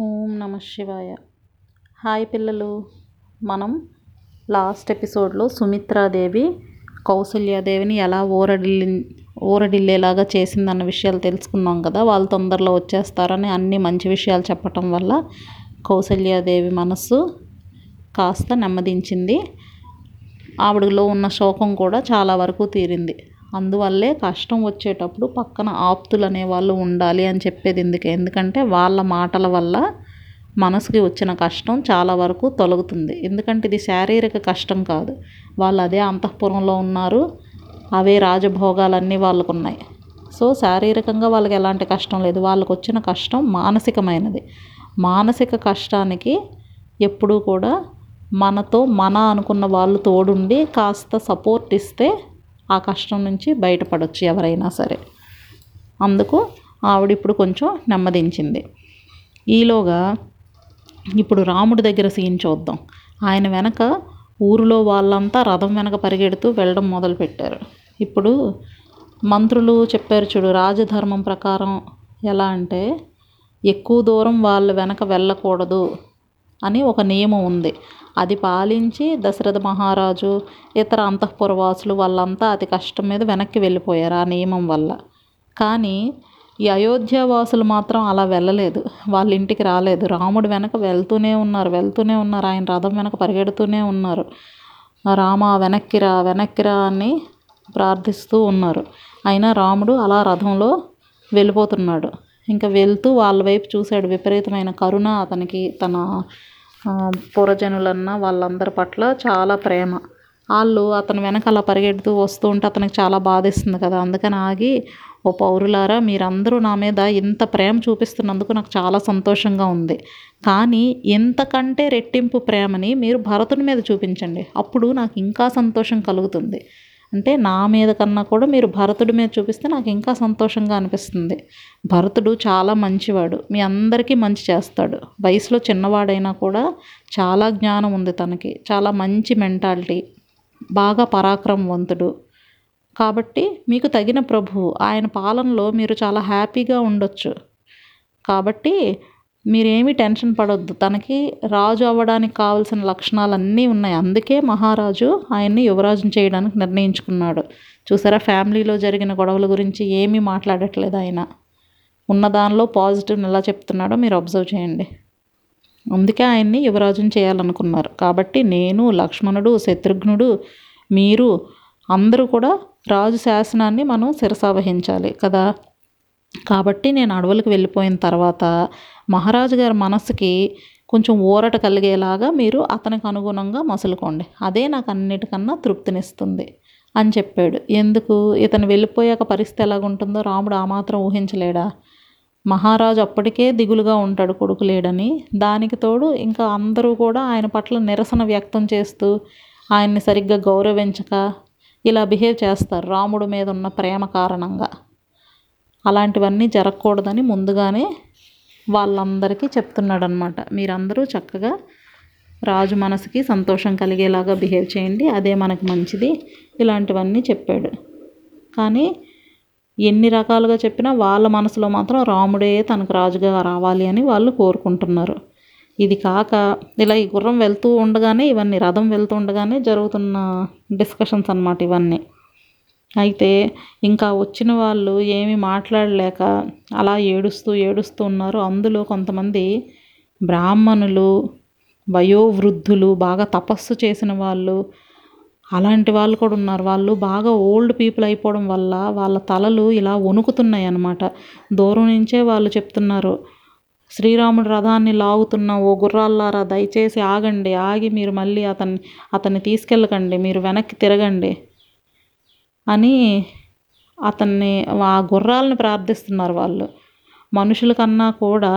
ఓం నమ శివాయ. హాయ్ పిల్లలు. మనం లాస్ట్ ఎపిసోడ్లో సుమిత్రాదేవి కౌసల్యాదేవిని ఎలా ఊరడిల్లి ఊరడిల్లేలాగా చేసిందన్న విషయాలు తెలుసుకున్నాం కదా. వాళ్ళు తొందరలో వచ్చేస్తారని అన్ని మంచి విషయాలు చెప్పటం వల్ల కౌసల్యాదేవి మనస్సు కాస్త నెమ్మదించింది. ఆవిడలో ఉన్న శోకం కూడా చాలా వరకు తీరింది. అందువల్లే కష్టం వచ్చేటప్పుడు పక్కన ఆప్తులు అనేవాళ్ళు ఉండాలి అని చెప్పేది ఎందుకు? ఎందుకంటే వాళ్ళ మాటల వల్ల మనసుకి వచ్చిన కష్టం చాలా వరకు తొలగుతుంది. ఎందుకంటే ఇది శారీరక కష్టం కాదు. వాళ్ళు అదే అంతఃపురంలో ఉన్నారు. అవే రాజభోగాలన్నీ వాళ్ళకు ఉన్నాయి సో శారీరకంగా వాళ్ళకి ఎలాంటి కష్టం లేదు. వాళ్ళకు వచ్చిన కష్టం మానసికమైనది. మానసిక కష్టానికి ఎప్పుడూ కూడా మనతో మన అనుకున్న వాళ్ళు తోడుండి కాస్త సపోర్ట్ ఇస్తే ఆ కష్టం నుంచి బయటపడవచ్చు ఎవరైనా సరే. అందుకు ఆవిడ ఇప్పుడు కొంచెం నెమ్మదించింది. ఈలోగా ఇప్పుడు రాముడి దగ్గర సీన్ చూద్దాం. ఆయన వెనక ఊరిలో వాళ్ళంతా రథం వెనక పరిగెడుతూ వెళ్ళడం మొదలుపెట్టారు. ఇప్పుడు మంత్రులు చెప్పారు చూడు రాజధర్మం ప్రకారం ఎలా అంటే ఎక్కువ దూరం వాళ్ళ వెనక వెళ్ళకూడదు. అని ఒక నియమం ఉంది. అది పాలించి దశరథ మహారాజు ఇతర అంతఃపురవాసులు వాళ్ళంతా అతి కష్టం మీద వెనక్కి వెళ్ళిపోయారు ఆ నియమం వల్ల. కానీ ఈ అయోధ్య వాసులు మాత్రం అలా వెళ్ళలేదు. వాళ్ళ ఇంటికి రాలేదు. రాముడు వెనక వెళ్తూనే ఉన్నారు. వెళ్తూనే ఉన్నారు. ఆయన రథం వెనక పరిగెడుతూనే ఉన్నారు. రామ వెనక్కిరా వెనక్కిరా అని ప్రార్థిస్తూ ఉన్నారు. అయినా రాముడు అలా రథంలో వెళ్ళిపోతున్నాడు. ఇంకా వెళ్తూ వాళ్ళ వైపు చూశాడు విపరీతమైన కరుణ. అతనికి తన పూర్వజనులన్న వాళ్ళందరి పట్ల చాలా ప్రేమ. వాళ్ళు అతను వెనక అలా పరిగెడుతూ వస్తూ ఉంటే అతనికి చాలా బాధేస్తుంది కదా. అందుకని ఆగి ఓ పౌరులారా మీరందరూ నా మీద ఇంత ప్రేమ చూపిస్తున్నందుకు నాకు చాలా సంతోషంగా ఉంది. కానీ ఇంతకంటే రెట్టింపు ప్రేమని మీరు భరతుని మీద చూపించండి. అప్పుడు నాకు ఇంకా సంతోషం కలుగుతుంది. అంటే నా మీద కన్నా కూడా మీరు భరతుడి మీద చూపిస్తే నాకు ఇంకా సంతోషంగా అనిపిస్తుంది. భరతుడు చాలా మంచివాడు. మీ అందరికీ మంచి చేస్తాడు. వయసులో చిన్నవాడైనా కూడా చాలా జ్ఞానం ఉంది తనకి. చాలా మంచి మెంటాలిటీ. బాగా పరాక్రమవంతుడు. కాబట్టి మీకు తగిన ప్రభువు. ఆయన పాలనలో మీరు చాలా హ్యాపీగా ఉండొచ్చు. కాబట్టి మీరేమీ టెన్షన్ పడొద్దు. తనకి రాజు అవ్వడానికి కావాల్సిన లక్షణాలు అన్నీ ఉన్నాయి. అందుకే మహారాజు ఆయన్ని యువరాజుని చేయడానికి నిర్ణయించుకున్నాడు. చూసారా? ఫ్యామిలీలో జరిగిన గొడవల గురించి ఏమీ మాట్లాడట్లేదు ఆయన. ఉన్న దానిలో పాజిటివ్ ఎలా చెప్తున్నాడో మీరు అబ్జర్వ్ చేయండి. అందుకే ఆయన్ని యువరాజుని చేయాలనుకున్నారు. కాబట్టి నేను లక్ష్మణుడు శత్రుఘ్నుడు మీరు అందరూ కూడా రాజు శాసనాన్ని మనం శిరసావహించాలి కదా? కాబట్టి నేను అడవులకు వెళ్ళిపోయిన తర్వాత మహారాజు గారి మనసుకి కొంచెం ఊరట కలిగేలాగా మీరు అతనికి అనుగుణంగా మసులుకోండి. అదే నాకు అన్నిటికన్నా తృప్తినిస్తుంది అని చెప్పాడు. ఎందుకు? ఇతను వెళ్ళిపోయాక పరిస్థితి ఎలాగుంటుందో రాముడు ఆ మాత్రం ఊహించలేడా? మహారాజు అప్పటికే దిగులుగా ఉంటాడు కొడుకు లేడని దానికి తోడు ఇంకా అందరూ కూడా ఆయన పట్ల నిరసన వ్యక్తం చేస్తూ ఆయన్ని సరిగ్గా గౌరవించక ఇలా బిహేవ్ చేస్తారు రాముడి మీద ఉన్న ప్రేమ కారణంగా. అలాంటివన్నీ జరగకూడదని ముందుగానే వాళ్ళందరికీ చెప్తున్నాడు అనమాట మీరందరూ చక్కగా రాజు మనసుకి సంతోషం కలిగేలాగా బిహేవ్ చేయండి. అదే మనకు మంచిది. ఇలాంటివన్నీ చెప్పాడు. కానీ ఎన్ని రకాలుగా చెప్పినా వాళ్ళ మనసులో మాత్రం రాముడే తనకు రాజుగా రావాలి అని వాళ్ళు కోరుకుంటున్నారు. ఇది కాక ఇలా ఈ గుర్రం వెళ్తూ ఉండగానే ఇవన్నీ రథం వెళ్తూ ఉండగానే జరుగుతున్న డిస్కషన్స్ అనమాట ఇవన్నీ. అయితే ఇంకా వచ్చిన వాళ్ళు ఏమీ మాట్లాడలేక అలా ఏడుస్తూ ఏడుస్తూ ఉన్నారు. అందులో కొంతమంది బ్రాహ్మణులు వయోవృద్ధులు బాగా తపస్సు చేసిన వాళ్ళు అలాంటి వాళ్ళు కూడా ఉన్నారు. వాళ్ళు బాగా ఓల్డ్ పీపుల్ అయిపోవడం వల్ల వాళ్ళ తలలు ఇలా వణుకుతున్నాయి అన్నమాట. దూరం నుంచే వాళ్ళు చెప్తున్నారు శ్రీరాముడి రథాన్ని లాగుతున్న ఓ గుర్రాల్లారా దయచేసి ఆగండి. ఆగి మీరు మళ్ళీ అతన్ని అతన్ని తీసుకెళ్ళకండి. మీరు వెనక్కి తిరగండి. అని అతన్ని ఆ గుర్రాలను ప్రార్థిస్తున్నారు వాళ్ళు. మనుషుల కన్నా కూడా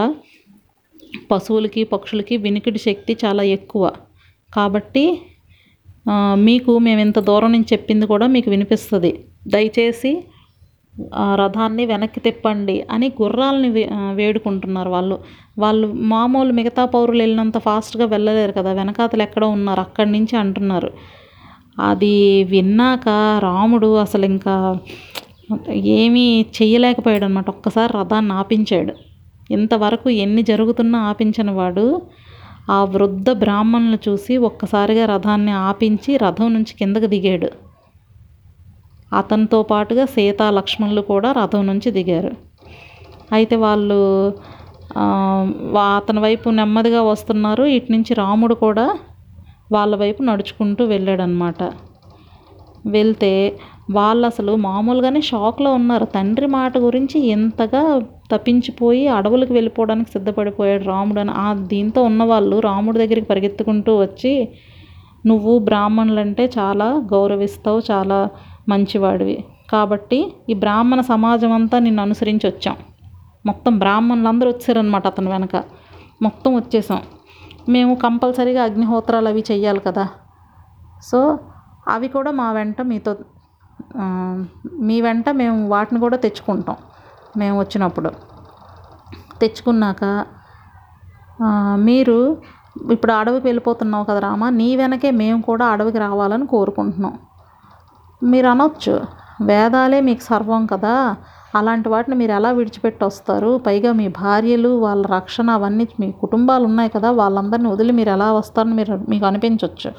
పశువులకి పక్షులకి వినికిడి శక్తి చాలా ఎక్కువ. కాబట్టి మీకు మేము ఇంత దూరం నుంచి చెప్పింది కూడా మీకు వినిపిస్తుంది. దయచేసి రథాన్ని వెనక్కి తిప్పండి అని గుర్రాలని వేడుకుంటున్నారు వాళ్ళు. వాళ్ళు మామూలు మిగతా పౌరులు వెళ్ళినంత ఫాస్ట్గా వెళ్ళలేరు కదా వెనకాతలు ఎక్కడో ఉన్నారు అక్కడి నుంచి అంటున్నారు. అది విన్నాక రాముడు అసలు ఇంకా ఏమీ చేయలేకపోయాడు అనమాట ఒక్కసారి రథాన్ని ఆపించాడు. ఇంతవరకు ఎన్ని జరుగుతున్నా ఆపించని వాడు ఆ వృద్ధ బ్రాహ్మణులు చూసి ఒక్కసారిగా రథాన్ని ఆపించి రథం నుంచి కిందకు దిగాడు. అతనితో పాటుగా సీతా లక్ష్మణులు కూడా రథం నుంచి దిగారు. అయితే వాళ్ళు అతని వైపు నెమ్మదిగా వస్తున్నారు. ఇటు నుంచి రాముడు కూడా వాళ్ళ వైపు నడుచుకుంటూ వెళ్ళాడనమాట వెళ్తే వాళ్ళు అసలు మామూలుగానే షాక్లో ఉన్నారు. తండ్రి మాట గురించి ఎంతగా తప్పించిపోయి అడవులకు వెళ్ళిపోవడానికి సిద్ధపడిపోయాడు రాముడు అని. ఆ దీంతో ఉన్నవాళ్ళు రాముడి దగ్గరికి పరిగెత్తుకుంటూ వచ్చి నువ్వు బ్రాహ్మణులంటే చాలా గౌరవిస్తావు చాలా మంచివాడివి. కాబట్టి ఈ బ్రాహ్మణ సమాజం అంతా నిన్ను అనుసరించి వచ్చాం. మొత్తం బ్రాహ్మణులు అందరూ వచ్చారనమాట అతని వెనక. మొత్తం వచ్చేసాం. మేము కంపల్సరీగా అగ్నిహోత్రాలు అవి చెయ్యాలి కదా. సో అవి కూడా మా వెంట మీతో మీ వెంట మేము వాటిని కూడా తెచ్చుకుంటాం. మేము వచ్చినప్పుడు. తెచ్చుకున్నాక మీరు ఇప్పుడు అడవికి వెళ్ళిపోతున్నావు కదా రామ నీ వెనకే మేము కూడా అడవికి రావాలని కోరుకుంటున్నాం. మీరు అనొచ్చు వేదాలే మీకు సర్వం కదా. అలాంటి వాటిని మీరు ఎలా విడిచిపెట్టి వస్తారు? పైగా మీ భార్యలు వాళ్ళ రక్షణ అవన్నీ మీ కుటుంబాలు ఉన్నాయి కదా వాళ్ళందరినీ వదిలి మీరు ఎలా వస్తారని మీరు మీకు అనిపించవచ్చు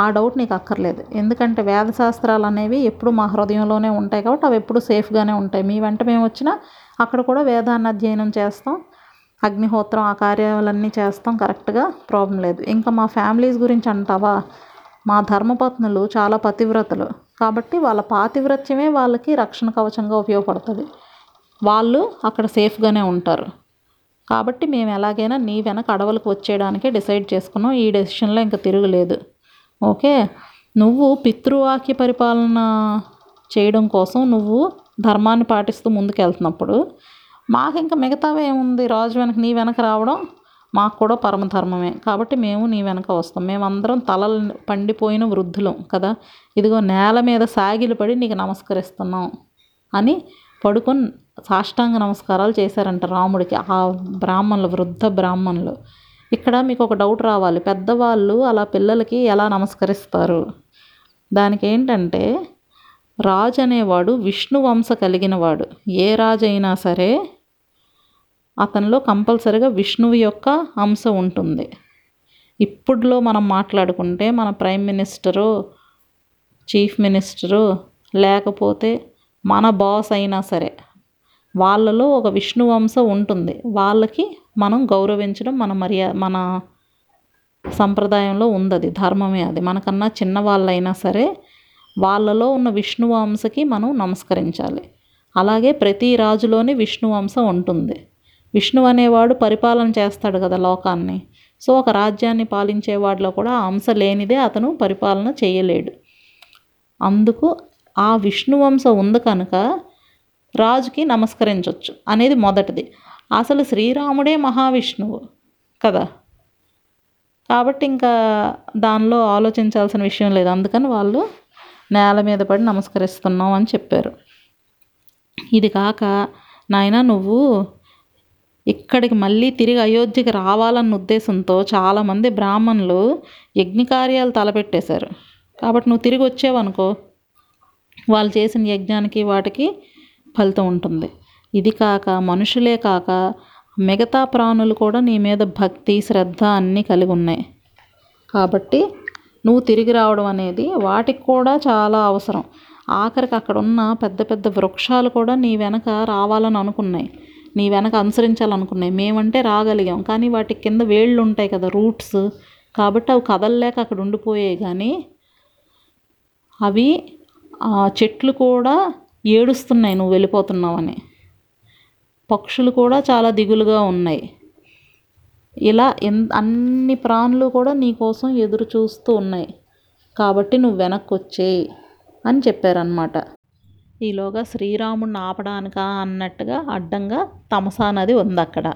ఆ డౌట్ నీకు అక్కర్లేదు. ఎందుకంటే వేద శాస్త్రాలు అనేవి ఎప్పుడు మా హృదయంలోనే ఉంటాయి కాబట్టి అవి ఎప్పుడు సేఫ్గానే ఉంటాయి. మీ వెంట మేము వచ్చినా అక్కడ కూడా వేదాన్ని అధ్యయనం చేస్తాం. అగ్నిహోత్రం ఆ కార్యాలన్నీ చేస్తాం. కరెక్ట్గా ప్రాబ్లం లేదు. ఇంకా మా ఫ్యామిలీస్ గురించి అంటావా? మా ధర్మపత్నులు చాలా పతివ్రతలు. కాబట్టి వాళ్ళ పాతివ్రత్యమే వాళ్ళకి రక్షణ కవచంగా ఉపయోగపడుతుంది. వాళ్ళు అక్కడ సేఫ్గానే ఉంటారు. కాబట్టి మేము ఎలాగైనా నీ వెనక అడవులకు వచ్చేయడానికే డిసైడ్ చేసుకున్నాం. ఈ డెసిషన్లో ఇంకా తిరుగులేదు. ఓకే? నువ్వు పితృవాక్య పరిపాలన చేయడం కోసం నువ్వు ధర్మాన్ని పాటిస్తూ ముందుకెళ్తున్నప్పుడు మాకు ఇంకా మిగతావి ఏముంది? రాజు వెనక నీ వెనక రావడం మాకు కూడా పరమధర్మమే. కాబట్టి మేము నీ వెనక వస్తాం. మేమందరం తలలు పండిపోయిన వృద్ధులం కదా. ఇదిగో నేల మీద సాగిలు పడి నీకు నమస్కరిస్తున్నాం అని పడుకొని సాష్టాంగ నమస్కారాలు చేశారంట రాముడికి ఆ బ్రాహ్మణులు వృద్ధ బ్రాహ్మణులు. ఇక్కడ మీకు ఒక డౌట్ రావాలి. పెద్దవాళ్ళు అలా పిల్లలకి ఎలా నమస్కరిస్తారు? దానికి ఏంటంటే రాజు అనేవాడు విష్ణు వంశ కలిగిన వాడు ఏ రాజు అయినా సరే అతనిలో కంపల్సరిగా విష్ణువు యొక్క అంశ ఉంటుంది. ఇప్పుడులో మనం మాట్లాడుకుంటే మన ప్రైమ్ మినిస్టరు చీఫ్ మినిస్టరు లేకపోతే మన బాస్ అయినా సరే వాళ్ళలో ఒక విష్ణు వంశ ఉంటుంది. వాళ్ళకి మనం గౌరవించడం మన మర్యా మన సంప్రదాయంలో ఉంది అది ధర్మమే అది. మనకన్నా చిన్న వాళ్ళైనా సరే వాళ్ళలో ఉన్న విష్ణువంశకి మనం నమస్కరించాలి. అలాగే ప్రతి రాజులోని విష్ణువంశ ఉంటుంది. విష్ణు అనేవాడు పరిపాలన చేస్తాడు కదా లోకాన్ని. సో ఒక రాజ్యాన్ని పాలించేవాడిలో కూడా అంశ లేనిదే అతను పరిపాలన చేయలేడు. అందుకు ఆ విష్ణు వంశ ఉంది కనుక రాజుకి నమస్కరించవచ్చు అనేది మొదటిది. అసలు శ్రీరాముడే మహావిష్ణువు కదా. కాబట్టి ఇంకా దానిలో ఆలోచించాల్సిన విషయం లేదు. అందుకని వాళ్ళు నేల మీద పడి నమస్కరిస్తున్నాం అని చెప్పారు. ఇది కాక నాయన నువ్వు ఇక్కడికి మళ్ళీ తిరిగి అయోధ్యకి రావాలన్న ఉద్దేశంతో చాలామంది బ్రాహ్మణులు యజ్ఞకార్యాలు తలపెట్టేశారు. కాబట్టి నువ్వు తిరిగి వచ్చావనుకో వాళ్ళు చేసిన యజ్ఞానికి వాటికి ఫలితం ఉంటుంది. ఇది కాక మనుషులే కాక మిగతా ప్రాణులు కూడా నీ మీద భక్తి శ్రద్ధ అన్నీ కలిగి ఉన్నాయి. కాబట్టి నువ్వు తిరిగి రావడం అనేది వాటికి కూడా చాలా అవసరం. ఆఖరికి అక్కడ ఉన్న పెద్ద పెద్ద వృక్షాలు కూడా నీ వెనక రావాలని అనుకున్నాయి. నీ వెనక అనుసరించాలనుకున్నాయి. మేమంటే రాగలిగాం. కానీ వాటి కింద వేళ్ళు ఉంటాయి కదా రూట్స్. కాబట్టి అవి కదలలేక అక్కడ ఉండిపోయాయి. కానీ అవి ఆ చెట్లు కూడా ఏడుస్తున్నాయి. నువ్వు వెళ్ళిపోతున్నావని. పక్షులు కూడా చాలా దిగులుగా ఉన్నాయి. ఇలా ఎన్ అన్ని ప్రాణులు కూడా నీ కోసం ఎదురు చూస్తూ ఉన్నాయి. కాబట్టి నువ్వు వెనక్కి వచ్చేయి అని చెప్పారనమాట ఈలోగా శ్రీరాముడిని ఆపడానికా అన్నట్టుగా అడ్డంగా తమసా నది ఉంది అక్కడ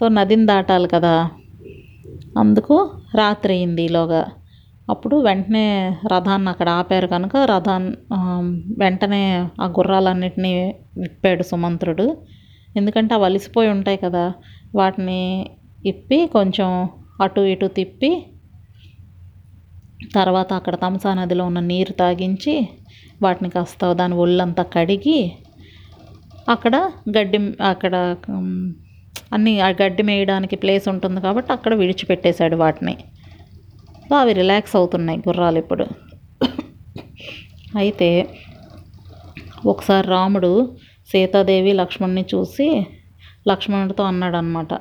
సో నదిని దాటాలి కదా. అందుకు రాత్రి అయింది ఈలోగా. అప్పుడు వెంటనే రథాన్ని అక్కడ ఆపారు కనుక రథాన్ వెంటనే ఆ గుర్రాలన్నిటినీ విప్పాడు సుమంత్రుడు. ఎందుకంటే అవి అలిసిపోయి ఉంటాయి కదా. వాటిని ఇప్పి కొంచెం అటు ఇటు తిప్పి తర్వాత అక్కడ తమసా నదిలో ఉన్న నీరు తాగించి వాటిని కాస్త దాని ఒళ్ళంతా కడిగి అక్కడ గడ్డి అక్కడ అన్నీ ఆ గడ్డి మేయడానికి ప్లేస్ ఉంటుంది కాబట్టి అక్కడ విడిచిపెట్టేశాడు వాటిని. సో అవి రిలాక్స్ అవుతున్నాయి గుర్రాలు ఇప్పుడు. అయితే ఒకసారి రాముడు సీతాదేవి లక్ష్మణ్ని చూసి లక్ష్మణుడితో అన్నాడనమాట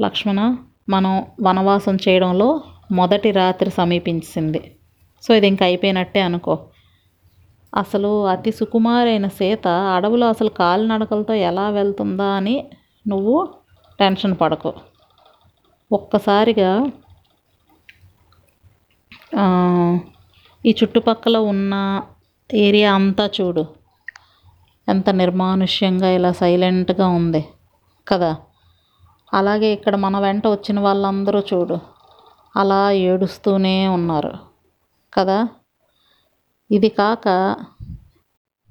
లక్ష్మణ మనం వనవాసం చేయడంలో మొదటి రాత్రి సమీపించింది. సో ఇది ఇంక అయిపోయినట్టే అనుకో. అసలు అతి సుకుమారైన సీత అడవిలో అసలు కాలినడకలతో ఎలా వెళ్తుందా అని నువ్వు టెన్షన్ పడకు. ఒక్కసారిగా ఈ చుట్టుపక్కల ఉన్న ఏరియా అంతా చూడు. ఎంత నిర్మానుష్యంగా ఇలా సైలెంట్గా ఉంది కదా. అలాగే ఇక్కడ మన వెంట వచ్చిన వాళ్ళందరూ చూడు. అలా ఏడుస్తూనే ఉన్నారు కదా. ఇది కాక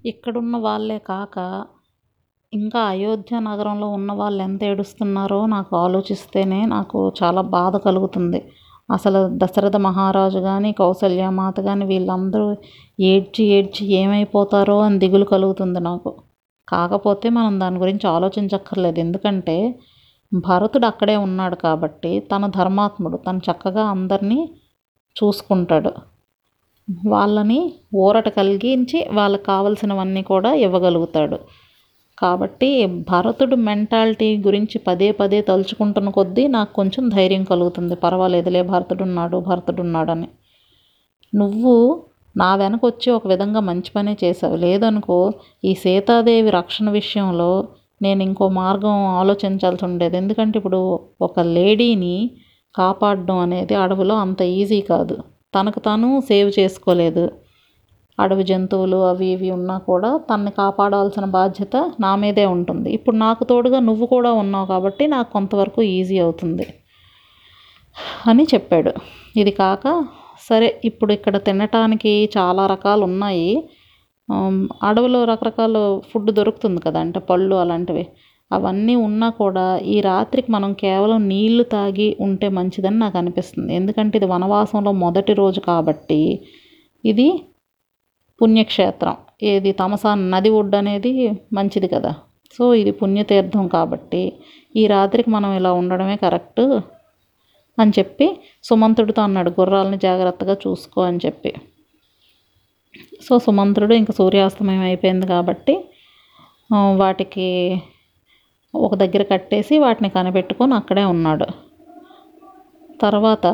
ఇక్కడున్న వాళ్ళే కాక ఇంకా అయోధ్య నగరంలో ఉన్న వాళ్ళు ఎంత ఏడుస్తున్నారో నాకు ఆలోచిస్తేనే నాకు చాలా బాధ కలుగుతుంది. అసలు దశరథ మహారాజు కానీ కౌసల్యమాత కానీ వీళ్ళందరూ ఏడ్చి ఏడ్చి ఏమైపోతారో అని దిగులు కలుగుతుంది నాకు. కాకపోతే మనం దాని గురించి ఆలోచించక్కర్లేదు. ఎందుకంటే భరతుడు అక్కడే ఉన్నాడు కాబట్టి తన ధర్మాత్ముడు తను చక్కగా అందరినీ చూసుకుంటాడు. వాళ్ళని ఊరట కలిగించి వాళ్ళకి కావలసినవన్నీ కూడా ఇవ్వగలుగుతాడు. కాబట్టి భరతుడు మెంటాలిటీ గురించి పదే పదే తలుచుకుంటున్న కొద్దీ నాకు కొంచెం ధైర్యం కలుగుతుంది. పర్వాలేదులే భరతుడు ఉన్నాడు భరతుడు ఉన్నాడని నువ్వు నా వెనక వచ్చి ఒక విధంగా మంచి పనే చేసావు లేదనుకో ఈ సీతాదేవి రక్షణ విషయంలో నేను ఇంకో మార్గం ఆలోచించాల్సి ఉండేది. ఎందుకంటే ఇప్పుడు ఒక లేడీని కాపాడడం అనేది అడవిలో అంత ఈజీ కాదు. తనకు తాను సేవ్ చేసుకోలేదు. అడవి జంతువులు అవి ఇవి ఉన్నా కూడా తనని కాపాడాల్సిన బాధ్యత నా మీదే ఉంటుంది. ఇప్పుడు నాకు తోడుగా నువ్వు కూడా ఉన్నావు కాబట్టి నాకు కొంతవరకు ఈజీ అవుతుంది అని చెప్పాడు. ఇది కాక సరే ఇప్పుడు ఇక్కడ తినటానికి చాలా రకాలు ఉన్నాయి. అడవిలో రకరకాల ఫుడ్ దొరుకుతుంది కదా అంటే పళ్ళు అలాంటివి. అవన్నీ ఉన్నా కూడా ఈ రాత్రికి మనం కేవలం నీళ్ళు తాగి ఉంటే మంచిదని నాకు అనిపిస్తుంది. ఎందుకంటే ఇది వనవాసంలో మొదటి రోజు కాబట్టి ఇది పుణ్యక్షేత్రం. ఏది తమసా నది ఒడ్డు అనేది మంచిది కదా. సో ఇది పుణ్యతీర్థం కాబట్టి ఈ రాత్రికి మనం ఇలా ఉండడమే కరెక్ట్ అని చెప్పి సుమంతుడితో అన్నాడు. గుర్రాలని జాగ్రత్తగా చూసుకో అని చెప్పి. సో సుమంత్రుడు ఇంకా సూర్యాస్తమయం అయిపోయింది కాబట్టి వాటికి ఒక దగ్గర కట్టేసి వాటిని కనిపెట్టుకొని అక్కడే ఉన్నాడు. తర్వాత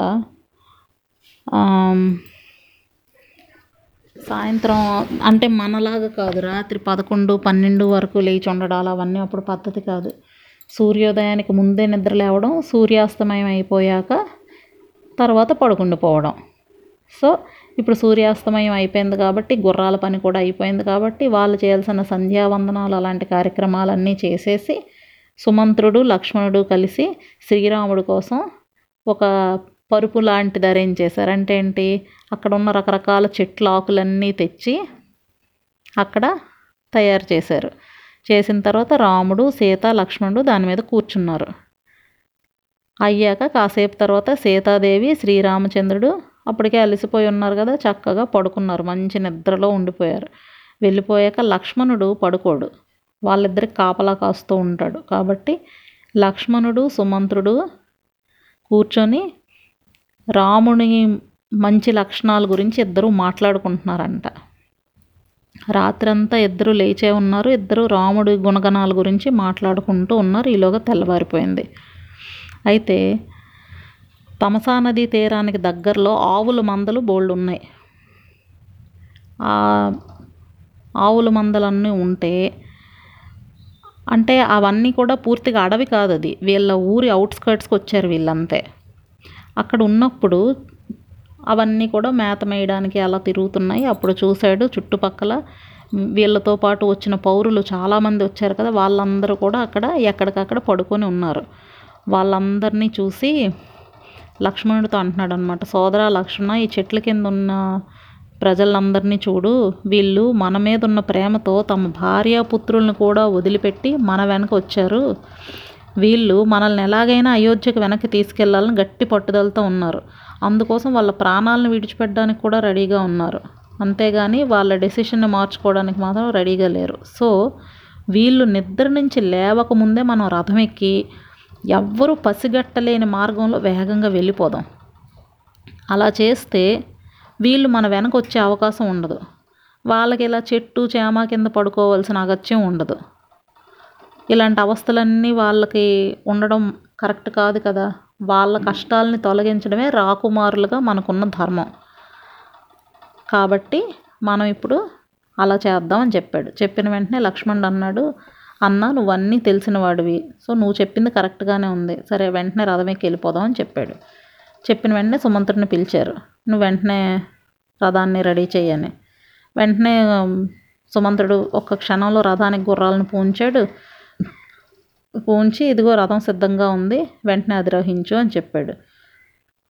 సాయంత్రం అంటే మనలాగా కాదు రాత్రి పదకొండు పన్నెండు వరకు లేచి ఉండడాలు అవన్నీ అప్పుడు పద్ధతి కాదు. సూర్యోదయానికి ముందే నిద్ర లేవడం సూర్యాస్తమయం అయిపోయాక తర్వాత పడుకుండిపోవడం సో ఇప్పుడు సూర్యాస్తమయం అయిపోయింది కాబట్టి గుర్రాల పని కూడా అయిపోయింది కాబట్టి వాళ్ళు చేయాల్సిన సంధ్యావందనాలు అలాంటి కార్యక్రమాలన్నీ చేసేసి సుమంత్రుడు లక్ష్మణుడు కలిసి శ్రీరాముడు కోసం ఒక పరుపు లాంటిది అరేంజ్ చేశారు. అంటే ఏంటి? అక్కడ ఉన్న రకరకాల చెట్ల ఆకులన్నీ తెచ్చి అక్కడ తయారు చేశారు. చేసిన తర్వాత రాముడు సీత లక్ష్మణుడు దాని మీద కూర్చున్నారు. అయ్యాక కాసేపు తర్వాత సీతాదేవి శ్రీరామచంద్రుడు అప్పటికే అలసిపోయి ఉన్నారు కదా చక్కగా పడుకున్నారు. మంచి నిద్రలో ఉండిపోయారు. వెళ్ళిపోయాక లక్ష్మణుడు పడుకోడు. వాళ్ళిద్దరికి కాపలా కాస్తూ ఉంటాడు. కాబట్టి లక్ష్మణుడు సుమంత్రుడు కూర్చొని రాముని మంచి లక్షణాల గురించి ఇద్దరు మాట్లాడుకుంటున్నారంట. రాత్రంతా ఇద్దరు లేచే ఉన్నారు. ఇద్దరు రాముడి గుణగణాల గురించి మాట్లాడుకుంటూ ఉన్నారు. ఈలోగా తెల్లవారిపోయింది. అయితే తమసా నదీ తీరానికి దగ్గరలో ఆవుల మందలు బోళ్ళు ఉన్నాయి ఆ ఆవుల మందలన్నీ ఉంటే అంటే అవన్నీ కూడా పూర్తిగా అడవి కాదు అది. వీళ్ళ ఊరి అవుట్స్కర్ట్స్కి వచ్చారు వీళ్ళంతే. అక్కడ ఉన్నప్పుడు అవన్నీ కూడా మేత మేయడానికి అలా తిరుగుతున్నాయి. అప్పుడు చూశాడు చుట్టుపక్కల వీళ్ళతో పాటు వచ్చిన పౌరులు చాలామంది వచ్చారు కదా వాళ్ళందరూ కూడా అక్కడ ఎక్కడికక్కడ పడుకొని ఉన్నారు. వాళ్ళందరినీ చూసి లక్ష్మణుడితో అంటున్నాడు అనమాట సోదర లక్ష్మణ ఈ చెట్ల కింద ఉన్న ప్రజలందరినీ చూడు. వీళ్ళు మన మీద ఉన్న ప్రేమతో తమ భార్యాపుత్రుల్ని కూడా వదిలిపెట్టి మన వెనక వచ్చారు. వీళ్ళు మనల్ని ఎలాగైనా అయోధ్యకు వెనక్కి తీసుకెళ్ళాలని గట్టి పట్టుదలతో ఉన్నారు. అందుకోసం వాళ్ళ ప్రాణాలను విడిచిపెట్టడానికి కూడా రెడీగా ఉన్నారు. అంతేగాని వాళ్ళ డెసిషన్ని మార్చుకోవడానికి మాత్రం రెడీగా లేరు. సో వీళ్ళు నిద్ర నుంచి లేవకముందే మనం రథం ఎక్కి ఎవ్వరూ పసిగట్టలేని మార్గంలో వేగంగా వెళ్ళిపోదాం. అలా చేస్తే వీళ్ళు మన వెనక వచ్చే అవకాశం ఉండదు. వాళ్ళకి ఇలా చెట్టు చేమ కింద పడుకోవాల్సిన అగత్యం ఉండదు. ఇలాంటి అవస్థలన్నీ వాళ్ళకి ఉండడం కరెక్ట్ కాదు కదా. వాళ్ళ కష్టాలని తొలగించడమే రాకుమారులుగా మనకున్న ధర్మం. కాబట్టి మనం ఇప్పుడు అలా చేద్దామని చెప్పాడు. చెప్పిన వెంటనే లక్ష్మణుడు అన్నాడు అన్న నువ్వన్నీ తెలిసిన వాడివి సో నువ్వు చెప్పింది కరెక్ట్గానే ఉంది. సరే వెంటనే రథం ఎక్కి వెళ్ళిపోదాం అని చెప్పాడు. చెప్పిన వెంటనే సుమంతుడిని పిలిచారు. నువ్వు వెంటనే రథాన్ని రెడీ చేయని వెంటనే సుమంత్రుడు ఒక్క క్షణంలో రథానికి గుర్రాలను పూంచాడు. పూంచి ఇదిగో రథం సిద్ధంగా ఉంది వెంటనే అధిరోహించు అని చెప్పాడు.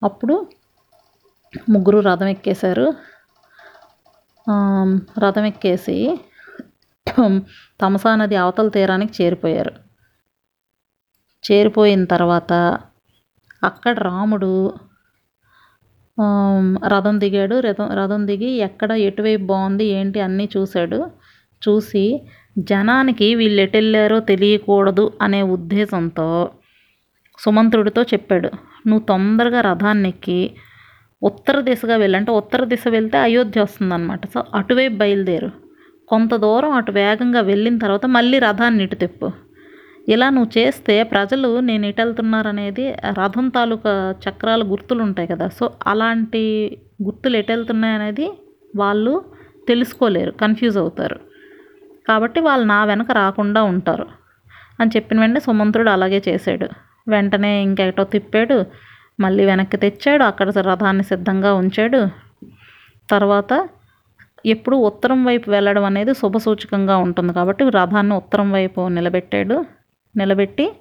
అప్పుడు ముగ్గురు రథం ఎక్కేశారు. రథం ఎక్కేసి తమసా నది అవతల తీరానికి చేరిపోయారు. చేరిపోయిన తర్వాత అక్కడ రాముడు రథం దిగాడు. రథం రథం దిగి ఎక్కడ ఎటువైపు బాగుంది ఏంటి అన్నీ చూశాడు. చూసి జనానికి వీళ్ళు ఎటెళ్ళారో తెలియకూడదు అనే ఉద్దేశంతో సుమంత్రుడితో చెప్పాడు నువ్వు తొందరగా రథాన్ని ఎక్కి ఉత్తర దిశగా వెళ్ళంటే ఉత్తర దిశ వెళ్తే అయోధ్య వస్తుందన్నమాట. సో అటువైపు బయలుదేరు. కొంత దూరం అటు వేగంగా వెళ్ళిన తర్వాత మళ్ళీ రథాన్ని ఇటు తెప్పు. ఇలా నువ్వు చేస్తే ప్రజలు నేను ఇటు వెళ్తున్నారనేది రథం తాలూకా చక్రాల గుర్తులు ఉంటాయి కదా. సో అలాంటి గుర్తులు ఎటు వెళ్తున్నాయి అనేది వాళ్ళు తెలుసుకోలేరు కన్ఫ్యూజ్ అవుతారు. కాబట్టి వాళ్ళు నా వెనక రాకుండా ఉంటారు. అని చెప్పిన వెంటనే సుమంత్రుడు అలాగే చేశాడు. వెంటనే ఇంకెటో తిప్పాడు. మళ్ళీ వెనక్కి తెచ్చాడు. అక్కడ రథాన్ని సిద్ధంగా ఉంచాడు. తర్వాత ఎప్పుడు ఉత్తరం వైపు వెళ్ళడం అనేది శుభసూచకంగా ఉంటుంది. కాబట్టి రథాన్ని ఉత్తరం వైపు నిలబెట్టాడు. నిలబెట్టి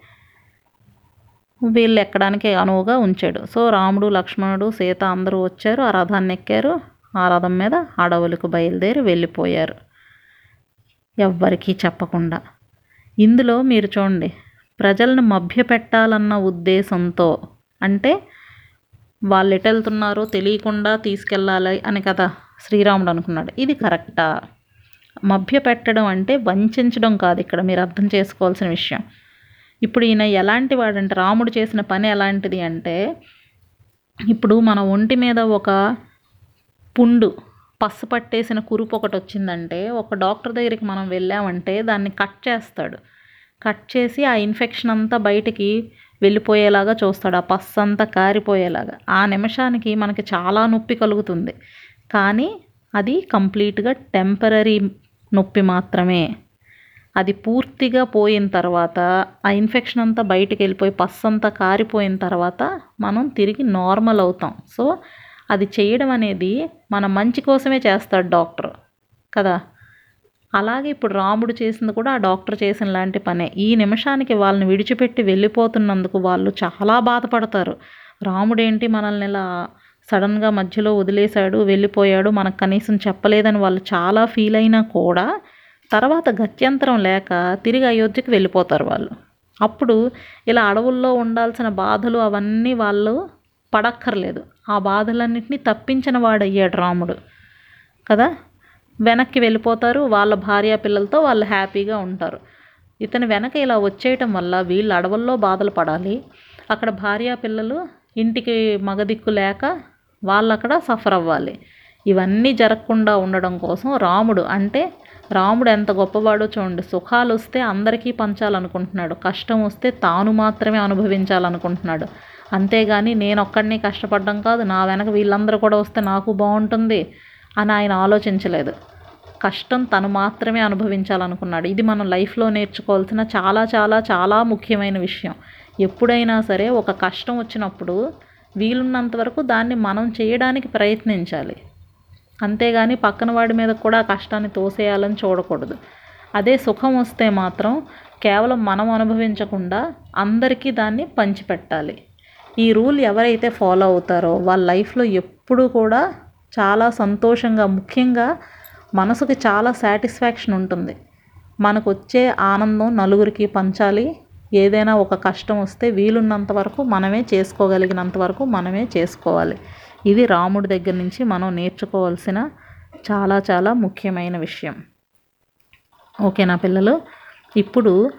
వీళ్ళు ఎక్కడానికి అనువుగా ఉంచాడు. సో రాముడు లక్ష్మణుడు సీత అందరూ వచ్చారు ఆ రథాన్ని ఎక్కారు. ఆ రథం మీద అడవులకు బయలుదేరి వెళ్ళిపోయారు. ఎవ్వరికీ చెప్పకుండా. ఇందులో మీరు చూడండి ప్రజలను మభ్యపెట్టాలన్న ఉద్దేశంతో అంటే వాళ్ళు ఎటు వెళ్తున్నారో తెలియకుండా తీసుకెళ్ళాలి అని కదా శ్రీరాముడు అనుకున్నాడు. ఇది కరెక్టా? మభ్య పెట్టడం అంటే వంచడం కాదు ఇక్కడ మీరు అర్థం చేసుకోవాల్సిన విషయం. ఇప్పుడు ఈయన ఎలాంటి వాడంటే రాముడు చేసిన పని ఎలాంటిది అంటే ఇప్పుడు మన ఒంటి మీద ఒక పుండు పస్సు పట్టేసిన కురుపు ఒకటి వచ్చిందంటే ఒక డాక్టర్ దగ్గరికి మనం వెళ్ళామంటే దాన్ని కట్ చేస్తాడు. కట్ చేసి ఆ ఇన్ఫెక్షన్ అంతా బయటికి వెళ్ళిపోయేలాగా చూస్తాడు ఆ పస్సు అంతా కారిపోయేలాగా. ఆ నిమిషానికి మనకి చాలా నొప్పి కలుగుతుంది. కానీ అది కంప్లీట్గా టెంపరీ నొప్పి మాత్రమే. అది పూర్తిగా పోయిన తర్వాత ఆ ఇన్ఫెక్షన్ అంతా బయటికి వెళ్ళిపోయి పస్సు అంతా కారిపోయిన తర్వాత మనం తిరిగి నార్మల్ అవుతాం. సో అది చేయడం అనేది మన మంచి కోసమే చేస్తాడు డాక్టర్. కదా? అలాగే ఇప్పుడు రాముడు చేసింది కూడా ఆ డాక్టర్ చేసిన లాంటి పనే. ఈ నిమిషానికి వాళ్ళని విడిచిపెట్టి వెళ్ళిపోతున్నందుకు వాళ్ళు చాలా బాధపడతారు. రాముడేంటి మనల్ని ఇలా సడన్గా మధ్యలో వదిలేశాడు వెళ్ళిపోయాడు మనకు కనీసం చెప్పలేదని వాళ్ళు చాలా ఫీల్ అయినా కూడా తర్వాత గత్యంతరం లేక తిరిగి అయోధ్యకి వెళ్ళిపోతారు వాళ్ళు. అప్పుడు ఇలా అడవుల్లో ఉండాల్సిన బాధలు అవన్నీ వాళ్ళు పడక్కర్లేదు. ఆ బాధలన్నింటినీ తప్పించిన వాడయ్యాడు రాముడు. కదా? వెనక్కి వెళ్ళిపోతారు. వాళ్ళ భార్య పిల్లలతో వాళ్ళు హ్యాపీగా ఉంటారు. ఇతను వెనక ఇలా వచ్చేయటం వల్ల వీళ్ళు అడవుల్లో బాధలు పడాలి. అక్కడ భార్య పిల్లలు ఇంటికి మగదిక్కు లేక వాళ్ళు అక్కడ సఫర్ అవ్వాలి. ఇవన్నీ జరగకుండా ఉండడం కోసం రాముడు అంటే రాముడు ఎంత గొప్పవాడో చూడండి. సుఖాలు వస్తే అందరికీ పంచాలనుకుంటున్నాడు. కష్టం వస్తే తాను మాత్రమే అనుభవించాలనుకుంటున్నాడు. అంతేగాని నేను ఒక్కడిని కష్టపడడం కాదు నా వెనక వీళ్ళందరూ కూడా వస్తే నాకు బాగుంటుంది అని ఆయన ఆలోచించలేదు. కష్టం తను మాత్రమే అనుభవించాలనుకున్నాడు. ఇది మనం లైఫ్లో నేర్చుకోవాల్సిన చాలా చాలా చాలా ముఖ్యమైన విషయం. ఎప్పుడైనా సరే ఒక కష్టం వచ్చినప్పుడు వీలున్నంత వరకు దాన్ని మనం చేయడానికి ప్రయత్నించాలి. అంతేగాని పక్కన వాడి మీద కూడా కష్టాన్ని తోసేయాలని చూడకూడదు. అదే సుఖం వస్తే మాత్రం కేవలం మనం అనుభవించకుండా అందరికీ దాన్ని పంచిపెట్టాలి. ఈ రూల్ ఎవరైతే ఫాలో అవుతారో వాళ్ళ లైఫ్లో ఎప్పుడూ కూడా చాలా సంతోషంగా ముఖ్యంగా మనసుకి చాలా సాటిస్ఫాక్షన్ ఉంటుంది. మనకు వచ్చే ఆనందం నలుగురికి పంచాలి. ఏదైనా ఒక కష్టం వస్తే వీలున్నంత వరకు మనమే చేసుకోగలిగినంత వరకు మనమే చేసుకోవాలి. ఇది రాముడి దగ్గర నుంచి మనం నేర్చుకోవాల్సిన చాలా చాలా ముఖ్యమైన విషయం. ఓకేనా పిల్లలు? ఇప్పుడు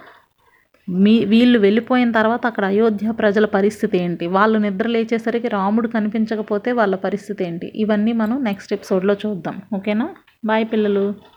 మీ వీళ్ళు వెళ్ళిపోయిన తర్వాత అక్కడ అయోధ్య ప్రజల పరిస్థితి ఏంటి? వాళ్ళు నిద్ర లేచేసరికి రాముడు కనిపించకపోతే వాళ్ళ పరిస్థితి ఏంటి? ఇవన్నీ మనం నెక్స్ట్ ఎపిసోడ్లో చూద్దాం. ఓకేనా? బాయ్ పిల్లలు.